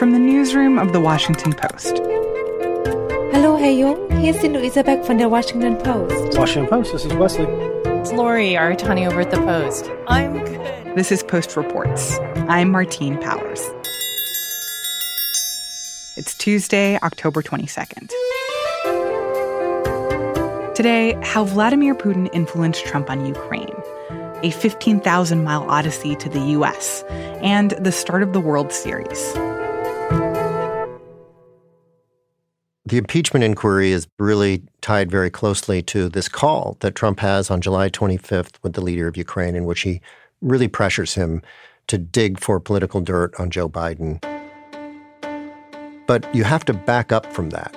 from the newsroom of The Washington Post. Hello, Herr Jung. Hier ist die Luisa Beck von der Washington Post. Washington Post, this is Wesley. It's Lori Aratani over at the Post. I'm good. This is Post Reports. I'm Martine Powers. It's Tuesday, October 22nd. Today, how Vladimir Putin influenced Trump on Ukraine, a 15,000 mile odyssey to the US, and the start of the World Series. The impeachment inquiry is really tied very closely to this call that Trump has on July 25th with the leader of Ukraine, in which he really pressures him to dig for political dirt on Joe Biden. But you have to back up from that.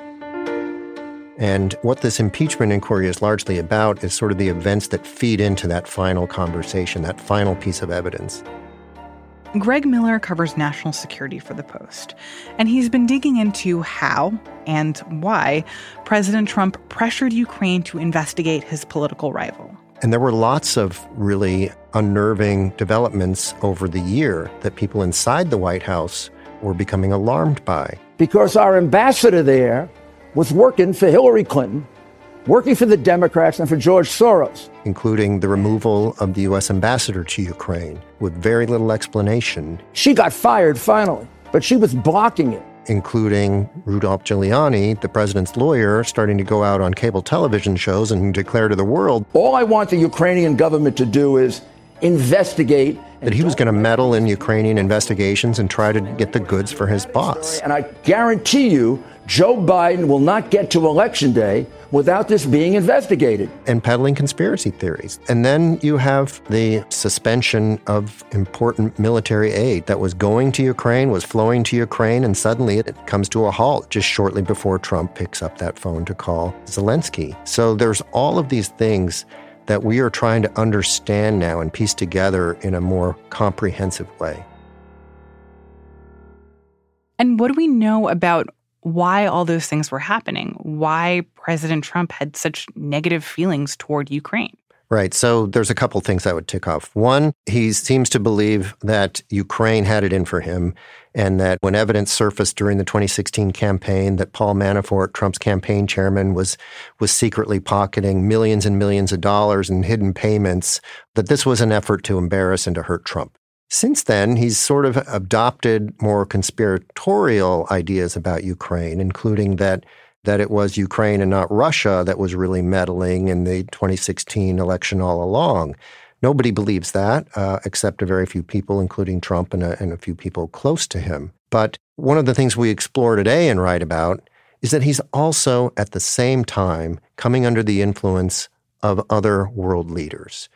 And what this impeachment inquiry is largely about is sort of the events that feed into that final conversation, that final piece of evidence. Greg Miller covers national security for The Post, and he's been digging into how and why President Trump pressured Ukraine to investigate his political rival. And there were lots of really unnerving developments over the year that people inside the White House were becoming alarmed by. Because our ambassador there was working for Hillary Clinton working for the Democrats and for George Soros. Including the removal of the U.S. ambassador to Ukraine with very little explanation. She got fired finally, but she was blocking it. Including Rudolph Giuliani, the president's lawyer, starting to go out on cable television shows and declare to the world All I want the Ukrainian government to do is investigate. That he was going to meddle in Ukrainian investigations and try to get the goods for his boss. And I guarantee you, Joe Biden will not get to Election Day without this being investigated. And peddling conspiracy theories. And then you have the suspension of important military aid that was going to Ukraine, was flowing to Ukraine, and suddenly it comes to a halt just shortly before Trump picks up that phone to call Zelensky. So there's all of these things that we are trying to understand now and piece together in a more comprehensive way. And what do we know about why all those things were happening? Why President Trump had such negative feelings toward Ukraine? Right. So there's a couple things I would tick off. One, he seems to believe that Ukraine had it in for him and that when evidence surfaced during the 2016 campaign that Paul Manafort, Trump's campaign chairman, was was secretly pocketing millions and millions of dollars in hidden payments, that this was an effort to embarrass and to hurt Trump. Since then, he's sort of adopted more conspiratorial ideas about Ukraine, including that that it was Ukraine and not Russia that was really meddling in the 2016 election all along. Nobody believes that, uh, except a very few people, including Trump and a, and a few people close to him. But one of the things we explore today and write about is that he's also, at the same time, coming under the influence of other world leaders.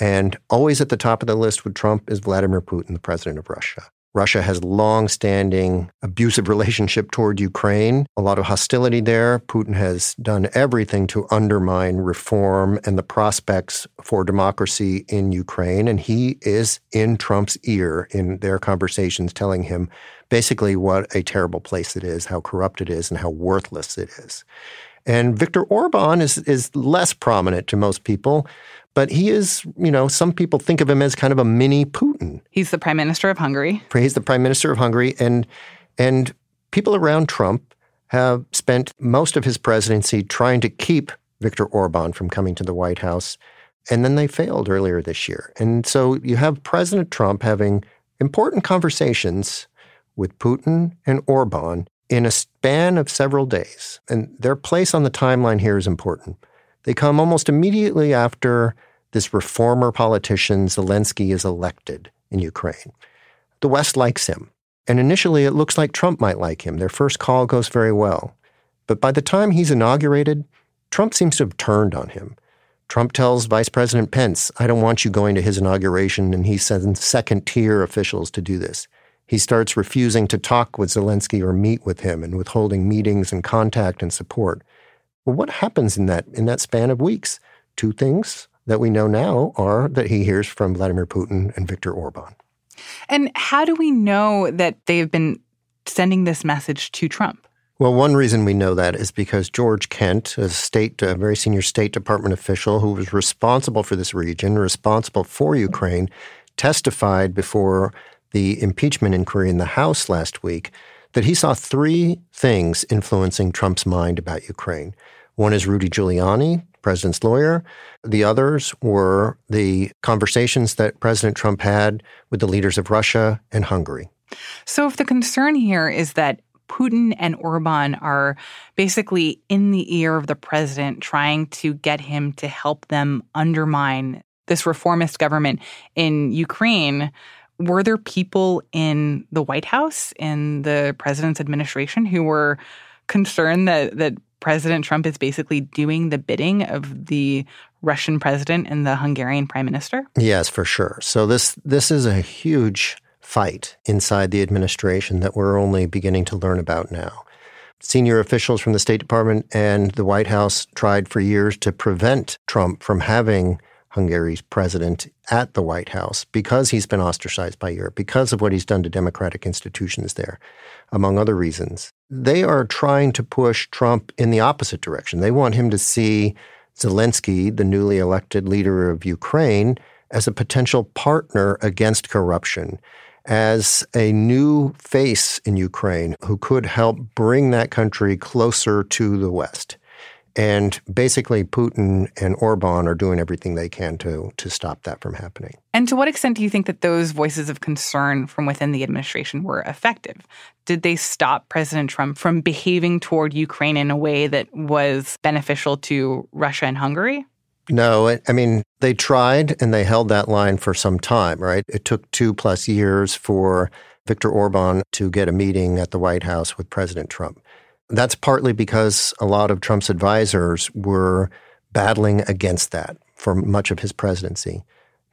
And always at the top of the list with Trump is Vladimir Putin, the president of Russia. Russia has long-standing abusive relationship toward Ukraine, a lot of hostility there. Putin has done everything to undermine reform and the prospects for democracy in Ukraine. And he is in Trump's ear in their conversations, telling him basically what a terrible place it is, how corrupt it is, and how worthless it is. And Viktor Orban is, is less prominent to most people. But he is, you know, some people think of him as kind of a mini Putin. He's the prime minister of Hungary. He's the prime minister of Hungary, and and people around Trump have spent most of his presidency trying to keep Viktor Orban from coming to the White House, and then they failed earlier this year. And so you have President Trump having important conversations with Putin and Orban in a span of several days. And their place on the timeline here is important. They come almost immediately after this reformer politician Zelensky is elected in Ukraine. The West likes him. And initially, it looks like Trump might like him. Their first call goes very well. But by the time he's inaugurated, Trump seems to have turned on him. Trump tells Vice President Pence, I don't want you going to his inauguration, and he sends second tier officials to do this. He starts refusing to talk with Zelensky or meet with him and withholding meetings and contact and support. Well, what happens in that in that span of weeks? Two things that we know now are that he hears from Vladimir Putin and Viktor Orban. And how do we know that they've been sending this message to Trump? Well, one reason we know that is because George Kent, a state, a very senior State Department official who was responsible for this region, responsible for Ukraine, testified before the impeachment inquiry in the House last week that he saw three things influencing Trump's mind about Ukraine. One is Rudy Giuliani, president's lawyer. The others were the conversations that President Trump had with the leaders of Russia and Hungary. So, if the concern here is that Putin and Orban are basically in the ear of the president, trying to get him to help them undermine this reformist government in Ukraine. Were there people in the White House, in the president's administration, who were concerned that, that President Trump is basically doing the bidding of the Russian president and the Hungarian prime minister? Yes, for sure. So this this is a huge fight inside the administration that we're only beginning to learn about now. Senior officials from the State Department and the White House tried for years to prevent Trump from having Hungary's president at the White House because he's been ostracized by Europe, because of what he's done to democratic institutions there, among other reasons. They are trying to push Trump in the opposite direction. They want him to see Zelensky, the newly elected leader of Ukraine, as a potential partner against corruption, as a new face in Ukraine who could help bring that country closer to the West. And basically, Putin and Orban are doing everything they can to, to stop that from happening. And to what extent do you think that those voices of concern from within the administration were effective? Did they stop President Trump from behaving toward Ukraine in a way that was beneficial to Russia and Hungary? No, I mean, they tried and they held that line for some time, right? It took two plus years for Viktor Orban to get a meeting at the White House with President Trump. That's partly because a lot of Trump's advisors were battling against that for much of his presidency.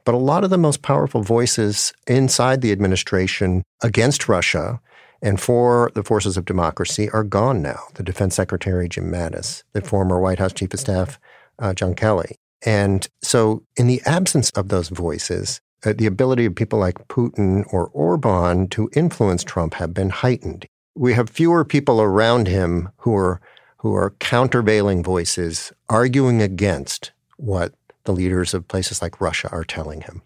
But a lot of the most powerful voices inside the administration against Russia and for the forces of democracy are gone now. The Defense Secretary, Jim Mattis, the former White House Chief of Staff, uh, John Kelly. And so, in the absence of those voices, uh, the ability of people like Putin or Orban to influence Trump have been heightened we have fewer people around him who are who are countervailing voices arguing against what the leaders of places like Russia are telling him.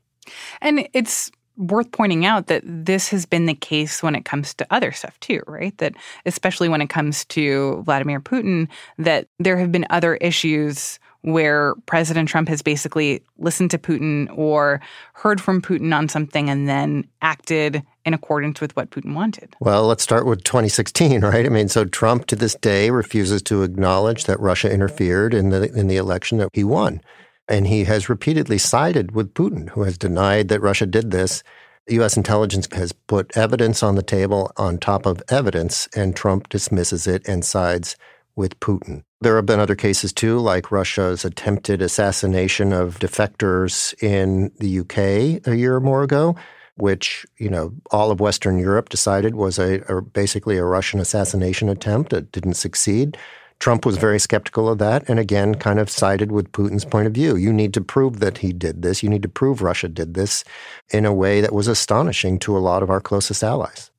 And it's worth pointing out that this has been the case when it comes to other stuff too, right? That especially when it comes to Vladimir Putin, that there have been other issues where President Trump has basically listened to Putin or heard from Putin on something and then acted in accordance with what Putin wanted. Well, let's start with 2016, right? I mean, so Trump to this day refuses to acknowledge that Russia interfered in the in the election that he won. And he has repeatedly sided with Putin, who has denied that Russia did this. U.S. intelligence has put evidence on the table on top of evidence, and Trump dismisses it and sides with Putin. There have been other cases too, like Russia's attempted assassination of defectors in the UK a year or more ago, which you know all of Western Europe decided was a, a basically a Russian assassination attempt that didn't succeed. Trump was very skeptical of that and again kind of sided with Putin's point of view. You need to prove that he did this. You need to prove Russia did this in a way that was astonishing to a lot of our closest allies.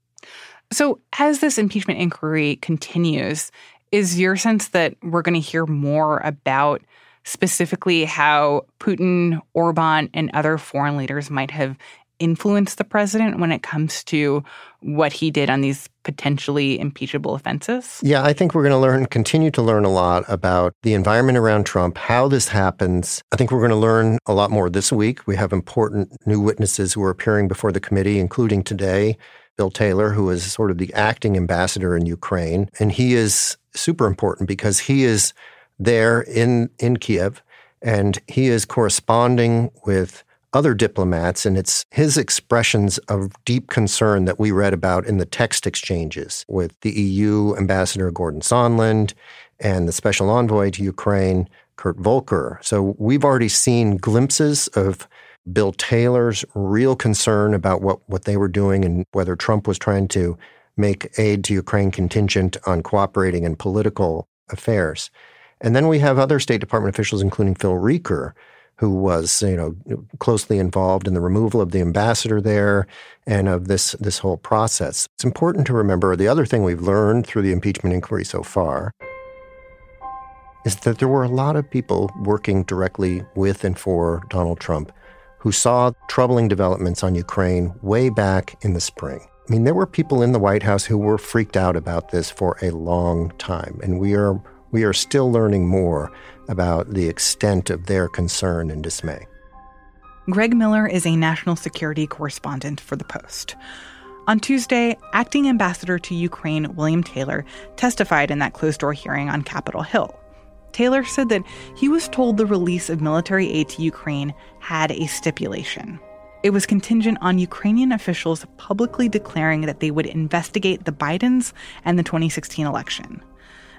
So, as this impeachment inquiry continues, is your sense that we're going to hear more about specifically how Putin, Orban, and other foreign leaders might have influenced the president when it comes to what he did on these potentially impeachable offenses? Yeah, I think we're going to learn, continue to learn a lot about the environment around Trump, how this happens. I think we're going to learn a lot more this week. We have important new witnesses who are appearing before the committee, including today. Bill Taylor, who is sort of the acting ambassador in Ukraine. And he is super important because he is there in, in Kiev and he is corresponding with other diplomats, and it's his expressions of deep concern that we read about in the text exchanges with the EU Ambassador Gordon Sondland and the Special Envoy to Ukraine, Kurt Volker. So we've already seen glimpses of Bill Taylor's real concern about what, what they were doing and whether Trump was trying to make aid to Ukraine contingent on cooperating in political affairs. And then we have other State Department officials, including Phil Reeker, who was, you know, closely involved in the removal of the ambassador there and of this this whole process. It's important to remember the other thing we've learned through the impeachment inquiry so far is that there were a lot of people working directly with and for Donald Trump who saw troubling developments on Ukraine way back in the spring. I mean, there were people in the White House who were freaked out about this for a long time, and we are we are still learning more about the extent of their concern and dismay. Greg Miller is a national security correspondent for The Post. On Tuesday, acting ambassador to Ukraine William Taylor testified in that closed door hearing on Capitol Hill. Taylor said that he was told the release of military aid to Ukraine had a stipulation. It was contingent on Ukrainian officials publicly declaring that they would investigate the Bidens and the 2016 election.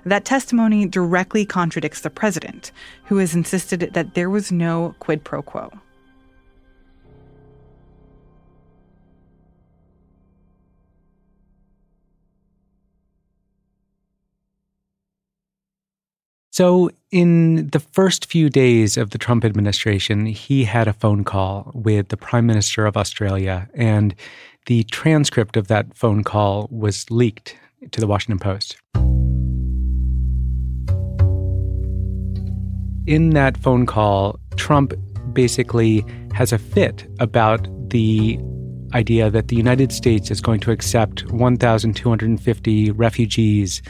That testimony directly contradicts the president, who has insisted that there was no quid pro quo. So, in the first few days of the Trump administration, he had a phone call with the Prime Minister of Australia, and the transcript of that phone call was leaked to the Washington Post. In that phone call, Trump basically has a fit about the idea that the United States is going to accept 1,250 refugees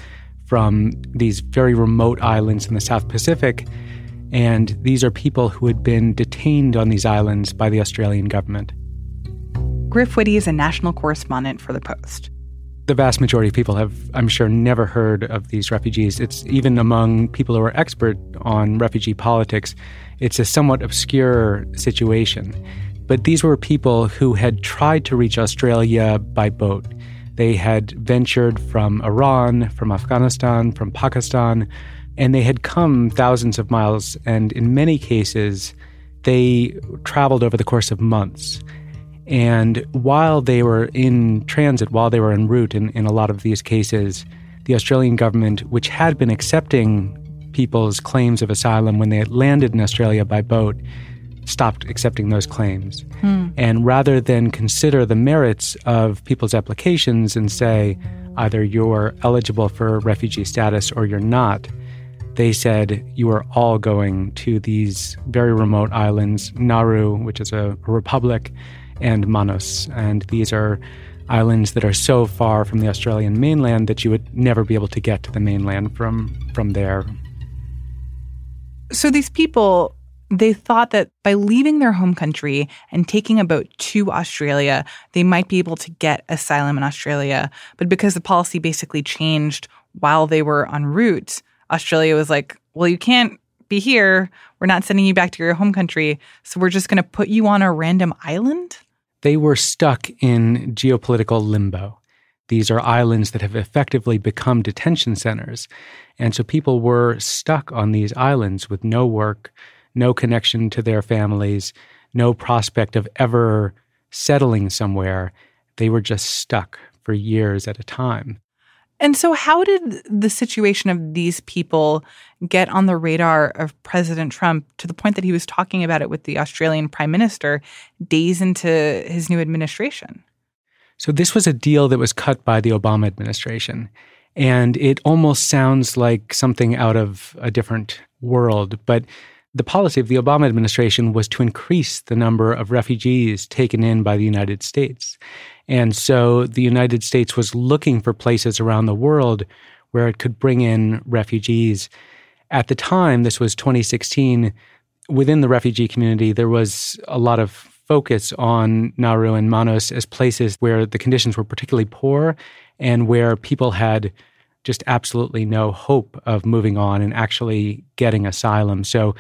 from these very remote islands in the South Pacific. And these are people who had been detained on these islands by the Australian government. Griff Witte is a national correspondent for The Post. The vast majority of people have, I'm sure, never heard of these refugees. It's even among people who are expert on refugee politics, it's a somewhat obscure situation. But these were people who had tried to reach Australia by boat. They had ventured from Iran, from Afghanistan, from Pakistan, and they had come thousands of miles. And in many cases, they traveled over the course of months. And while they were in transit, while they were en route in, in a lot of these cases, the Australian government, which had been accepting people's claims of asylum when they had landed in Australia by boat, stopped accepting those claims. Hmm. And rather than consider the merits of people's applications and say either you're eligible for refugee status or you're not, they said you are all going to these very remote islands, Nauru, which is a republic, and Manus. And these are islands that are so far from the Australian mainland that you would never be able to get to the mainland from from there. So these people they thought that by leaving their home country and taking a boat to Australia, they might be able to get asylum in Australia. But because the policy basically changed while they were en route, Australia was like, well, you can't be here. We're not sending you back to your home country. So we're just going to put you on a random island? They were stuck in geopolitical limbo. These are islands that have effectively become detention centers. And so people were stuck on these islands with no work, no connection to their families, no prospect of ever settling somewhere. They were just stuck for years at a time. And so, how did the situation of these people get on the radar of President Trump to the point that he was talking about it with the Australian Prime Minister days into his new administration? So, this was a deal that was cut by the Obama administration. And it almost sounds like something out of a different world. But the policy of the Obama administration was to increase the number of refugees taken in by the United States. And so the United States was looking for places around the world where it could bring in refugees. At the time, this was 2016, within the refugee community, there was a lot of focus on Nauru and Manus as places where the conditions were particularly poor and where people had just absolutely no hope of moving on and actually getting asylum. So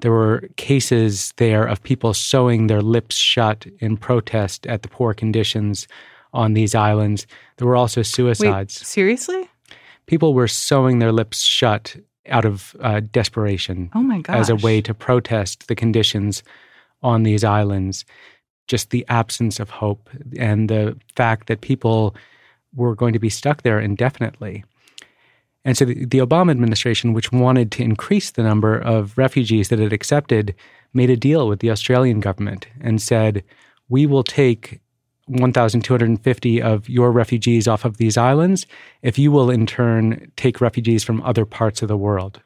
there were cases there of people sewing their lips shut in protest at the poor conditions on these islands. There were also suicides. Wait, seriously? People were sewing their lips shut out of uh, desperation. Oh my gosh. As a way to protest the conditions on these islands. Just the absence of hope and the fact that people were going to be stuck there indefinitely. And so the, the, Obama administration, which wanted to increase the number of refugees that it accepted, made a deal with the Australian government and said, we will take 1,250 of your refugees off of these islands if you will in turn take refugees from other parts of the world.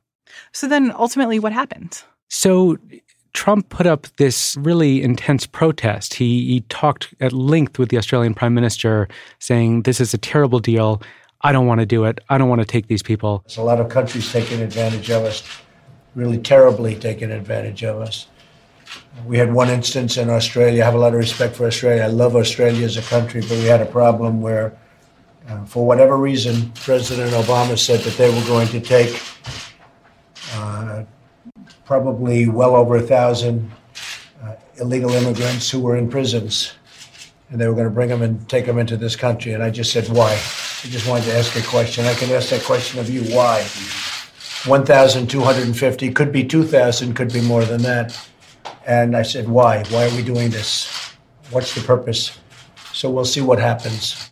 So then ultimately, what happened? So Trump put up this really intense protest. He, he talked at length with the Australian Prime Minister saying, This is a terrible deal. I don't want to do it. I don't want to take these people. There's a lot of countries taking advantage of us, really terribly taking advantage of us. We had one instance in Australia. I have a lot of respect for Australia. I love Australia as a country, but we had a problem where, uh, for whatever reason, President Obama said that they were going to take uh, probably well over a thousand uh, illegal immigrants who were in prisons, and they were going to bring them and take them into this country. And I just said, why? I just wanted to ask a question. I can ask that question of you. Why? 1,250 could be 2,000, could be more than that. And I said, why? Why are we doing this? What's the purpose? So we'll see what happens.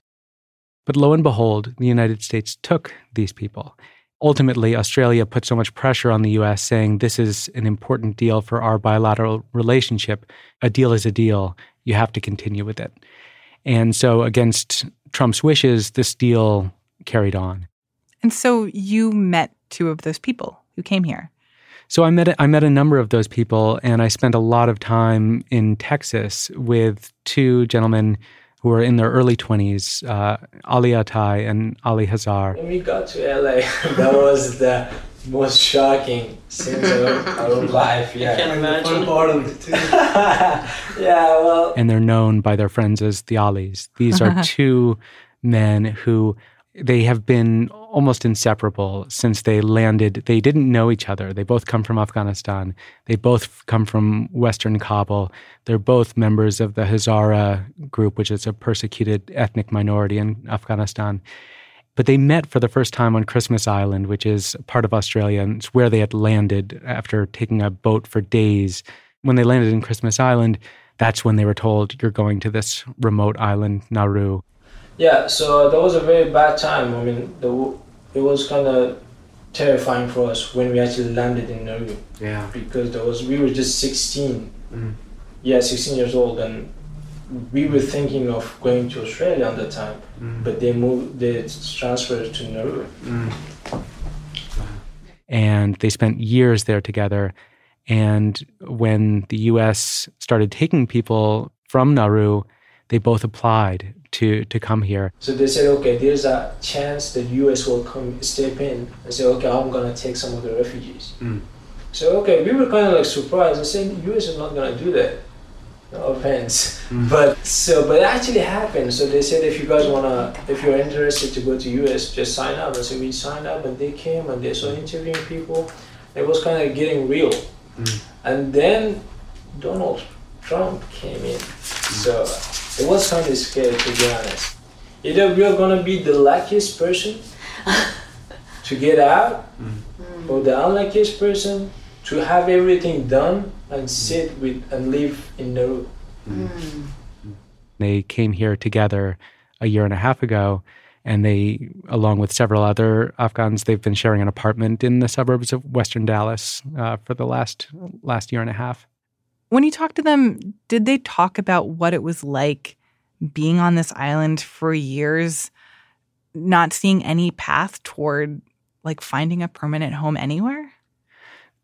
But lo and behold, the United States took these people ultimately, Australia put so much pressure on the US, saying this is an important deal for our bilateral relationship. A deal is a deal. You have to continue with it. And so, against Trump's wishes, this deal carried on. And so, you met two of those people who came here. So I met I met a number of those people, and I spent a lot of time in Texas with two gentlemen who were in their early 20s, uh, Ali Atai and Ali Hazar. When we got to LA, that was the most shocking scene of our life. Yeah, I can imagine. part of it too. yeah, well. And they're known by their friends as the Alis. These are two men who they have been almost inseparable since they landed. They didn't know each other. They both come from Afghanistan. They both come from Western Kabul. They're both members of the Hazara group, which is a persecuted ethnic minority in Afghanistan. But they met for the first time on Christmas Island, which is part of Australia, and it's where they had landed after taking a boat for days. When they landed in Christmas Island, that's when they were told, You're going to this remote island, Nauru. Yeah, so that was a very bad time. I mean, the, it was kind of terrifying for us when we actually landed in Nauru. Yeah. Because there was we were just 16. Mm. Yeah, 16 years old, and we were thinking of going to Australia at the time, mm. but they moved, they transferred to Nauru. Mm. And they spent years there together. And when the U.S. started taking people from Nauru, they both applied to to come here. So they said, okay, there's a chance that U.S. will come step in and say, okay, I'm gonna take some of the refugees. Mm. So okay, we were kind of like surprised. I said, U.S. is not gonna do that. No offense, mm. but so but it actually happened. So they said, if you guys wanna, if you're interested to go to U.S., just sign up. And so we signed up, and they came and they started interviewing people. It was kind of getting real, mm. and then Donald Trump came in. So it was kind of scary to be honest. Either we are gonna be the luckiest person to get out, mm. or the unluckiest person to have everything done and sit with and live in Nauru. Mm. They came here together a year and a half ago, and they, along with several other Afghans, they've been sharing an apartment in the suburbs of Western Dallas uh, for the last last year and a half. When you talked to them, did they talk about what it was like being on this island for years, not seeing any path toward like finding a permanent home anywhere?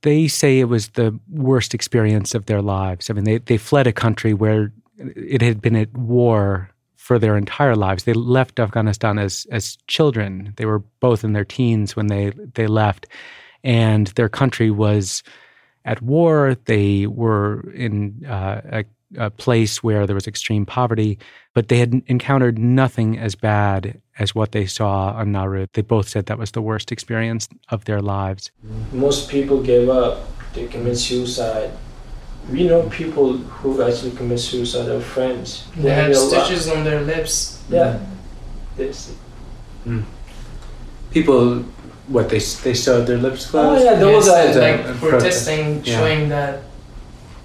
They say it was the worst experience of their lives. I mean, they, they fled a country where it had been at war for their entire lives. They left Afghanistan as as children. They were both in their teens when they they left, and their country was at war. They were in uh, a, a, place where there was extreme poverty, but they had encountered nothing as bad as what they saw on Nauru. They both said that was the worst experience of their lives. Most people gave up. They commit suicide. We know people who actually commit suicide. Our friends. They, they have stitches on their lips. Yeah. Mm. Mm. People what they they sewed their lips closed. Oh yeah, those yes, are like protesting, yeah. showing that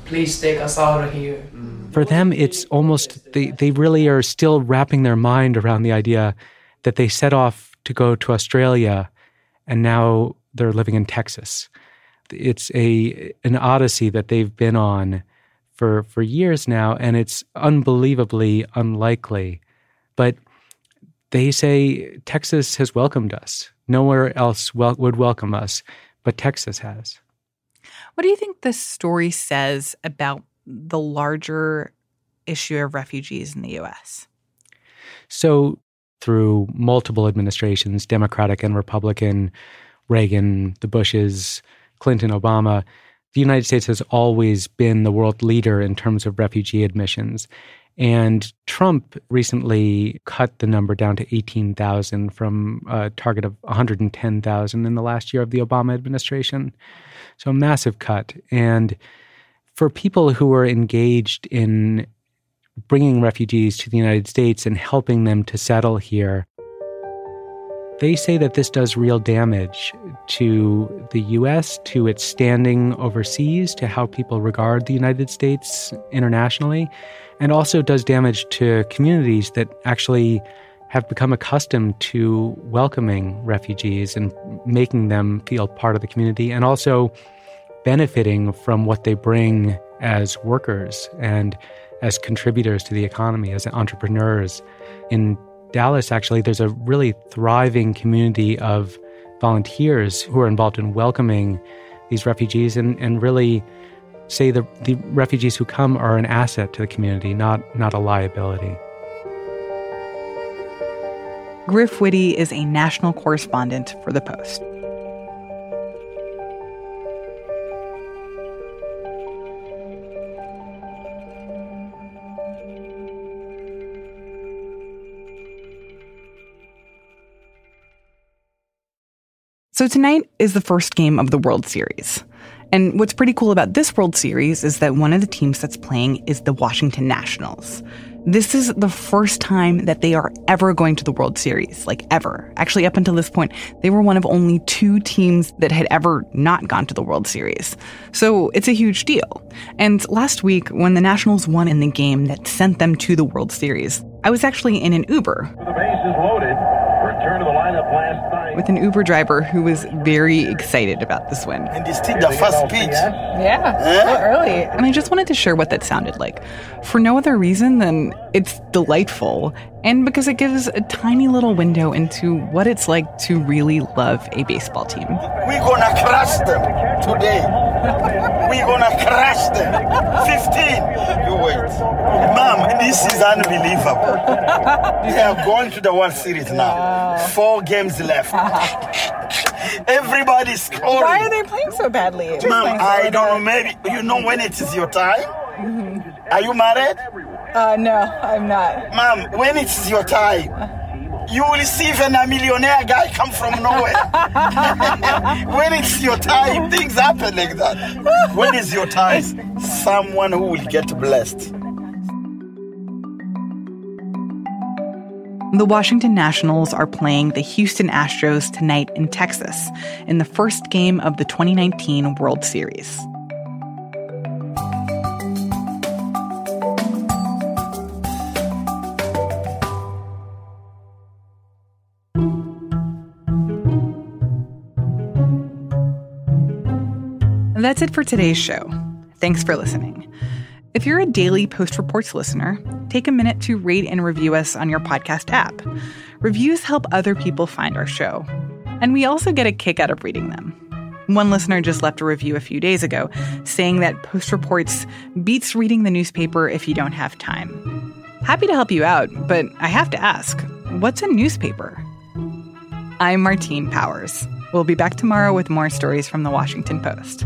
please take us out of here. Mm. For them, it's almost they they really are still wrapping their mind around the idea that they set off to go to Australia, and now they're living in Texas. It's a an odyssey that they've been on for for years now, and it's unbelievably unlikely, but they say Texas has welcomed us. Nowhere else wel- would welcome us, but Texas has. What do you think this story says about the larger issue of refugees in the US? So, through multiple administrations, Democratic and Republican, Reagan, the Bushes, Clinton, Obama, the United States has always been the world leader in terms of refugee admissions. And Trump recently cut the number down to 18,000 from a target of 110,000 in the last year of the Obama administration. So a massive cut. And for people who are engaged in bringing refugees to the United States and helping them to settle here, they say that this does real damage to the US, to its standing overseas, to how people regard the United States internationally, and also does damage to communities that actually have become accustomed to welcoming refugees and making them feel part of the community and also benefiting from what they bring as workers and as contributors to the economy, as entrepreneurs. In Dallas, actually, there's a really thriving community of volunteers who are involved in welcoming these refugees and, and really say the, the refugees who come are an asset to the community, not, not a liability. Griff Witte is a national correspondent for The Post. So tonight is the first game of the World Series. And what's pretty cool about this World Series is that one of the teams that's playing is the Washington Nationals. This is the first time that they are ever going to the World Series, like ever. Actually, up until this point, they were one of only two teams that had ever not gone to the World Series. So it's a huge deal. And last week, when the Nationals won in the game that sent them to the World Series, I was actually in an Uber. The bases loaded. Return to the lineup last night. With an Uber driver who was very excited about this win. And they still the first pitch. Yeah, so oh, early. And I just wanted to share what that sounded like. For no other reason than it's delightful, and because it gives a tiny little window into what it's like to really love a baseball team. We're gonna crush them today. We're gonna crush them. 15. You wait. Mom, this is unbelievable. we are going to the World Series now. Four games left. Everybody's scoring. Why are they playing so badly? Mom, I don't know. Maybe you know when it is your time. Mm-hmm. Are you married? Uh, no, I'm not. Mom, when it's your time, you will see even a millionaire guy come from nowhere. when it's your time, things happen like that. When is your time? Someone who will get blessed. The Washington Nationals are playing the Houston Astros tonight in Texas in the first game of the 2019 World Series. That's it for today's show. Thanks for listening. If you're a daily Post Reports listener, take a minute to rate and review us on your podcast app. Reviews help other people find our show. And we also get a kick out of reading them. One listener just left a review a few days ago saying that Post Reports beats reading the newspaper if you don't have time. Happy to help you out, but I have to ask what's a newspaper? I'm Martine Powers. We'll be back tomorrow with more stories from the Washington Post.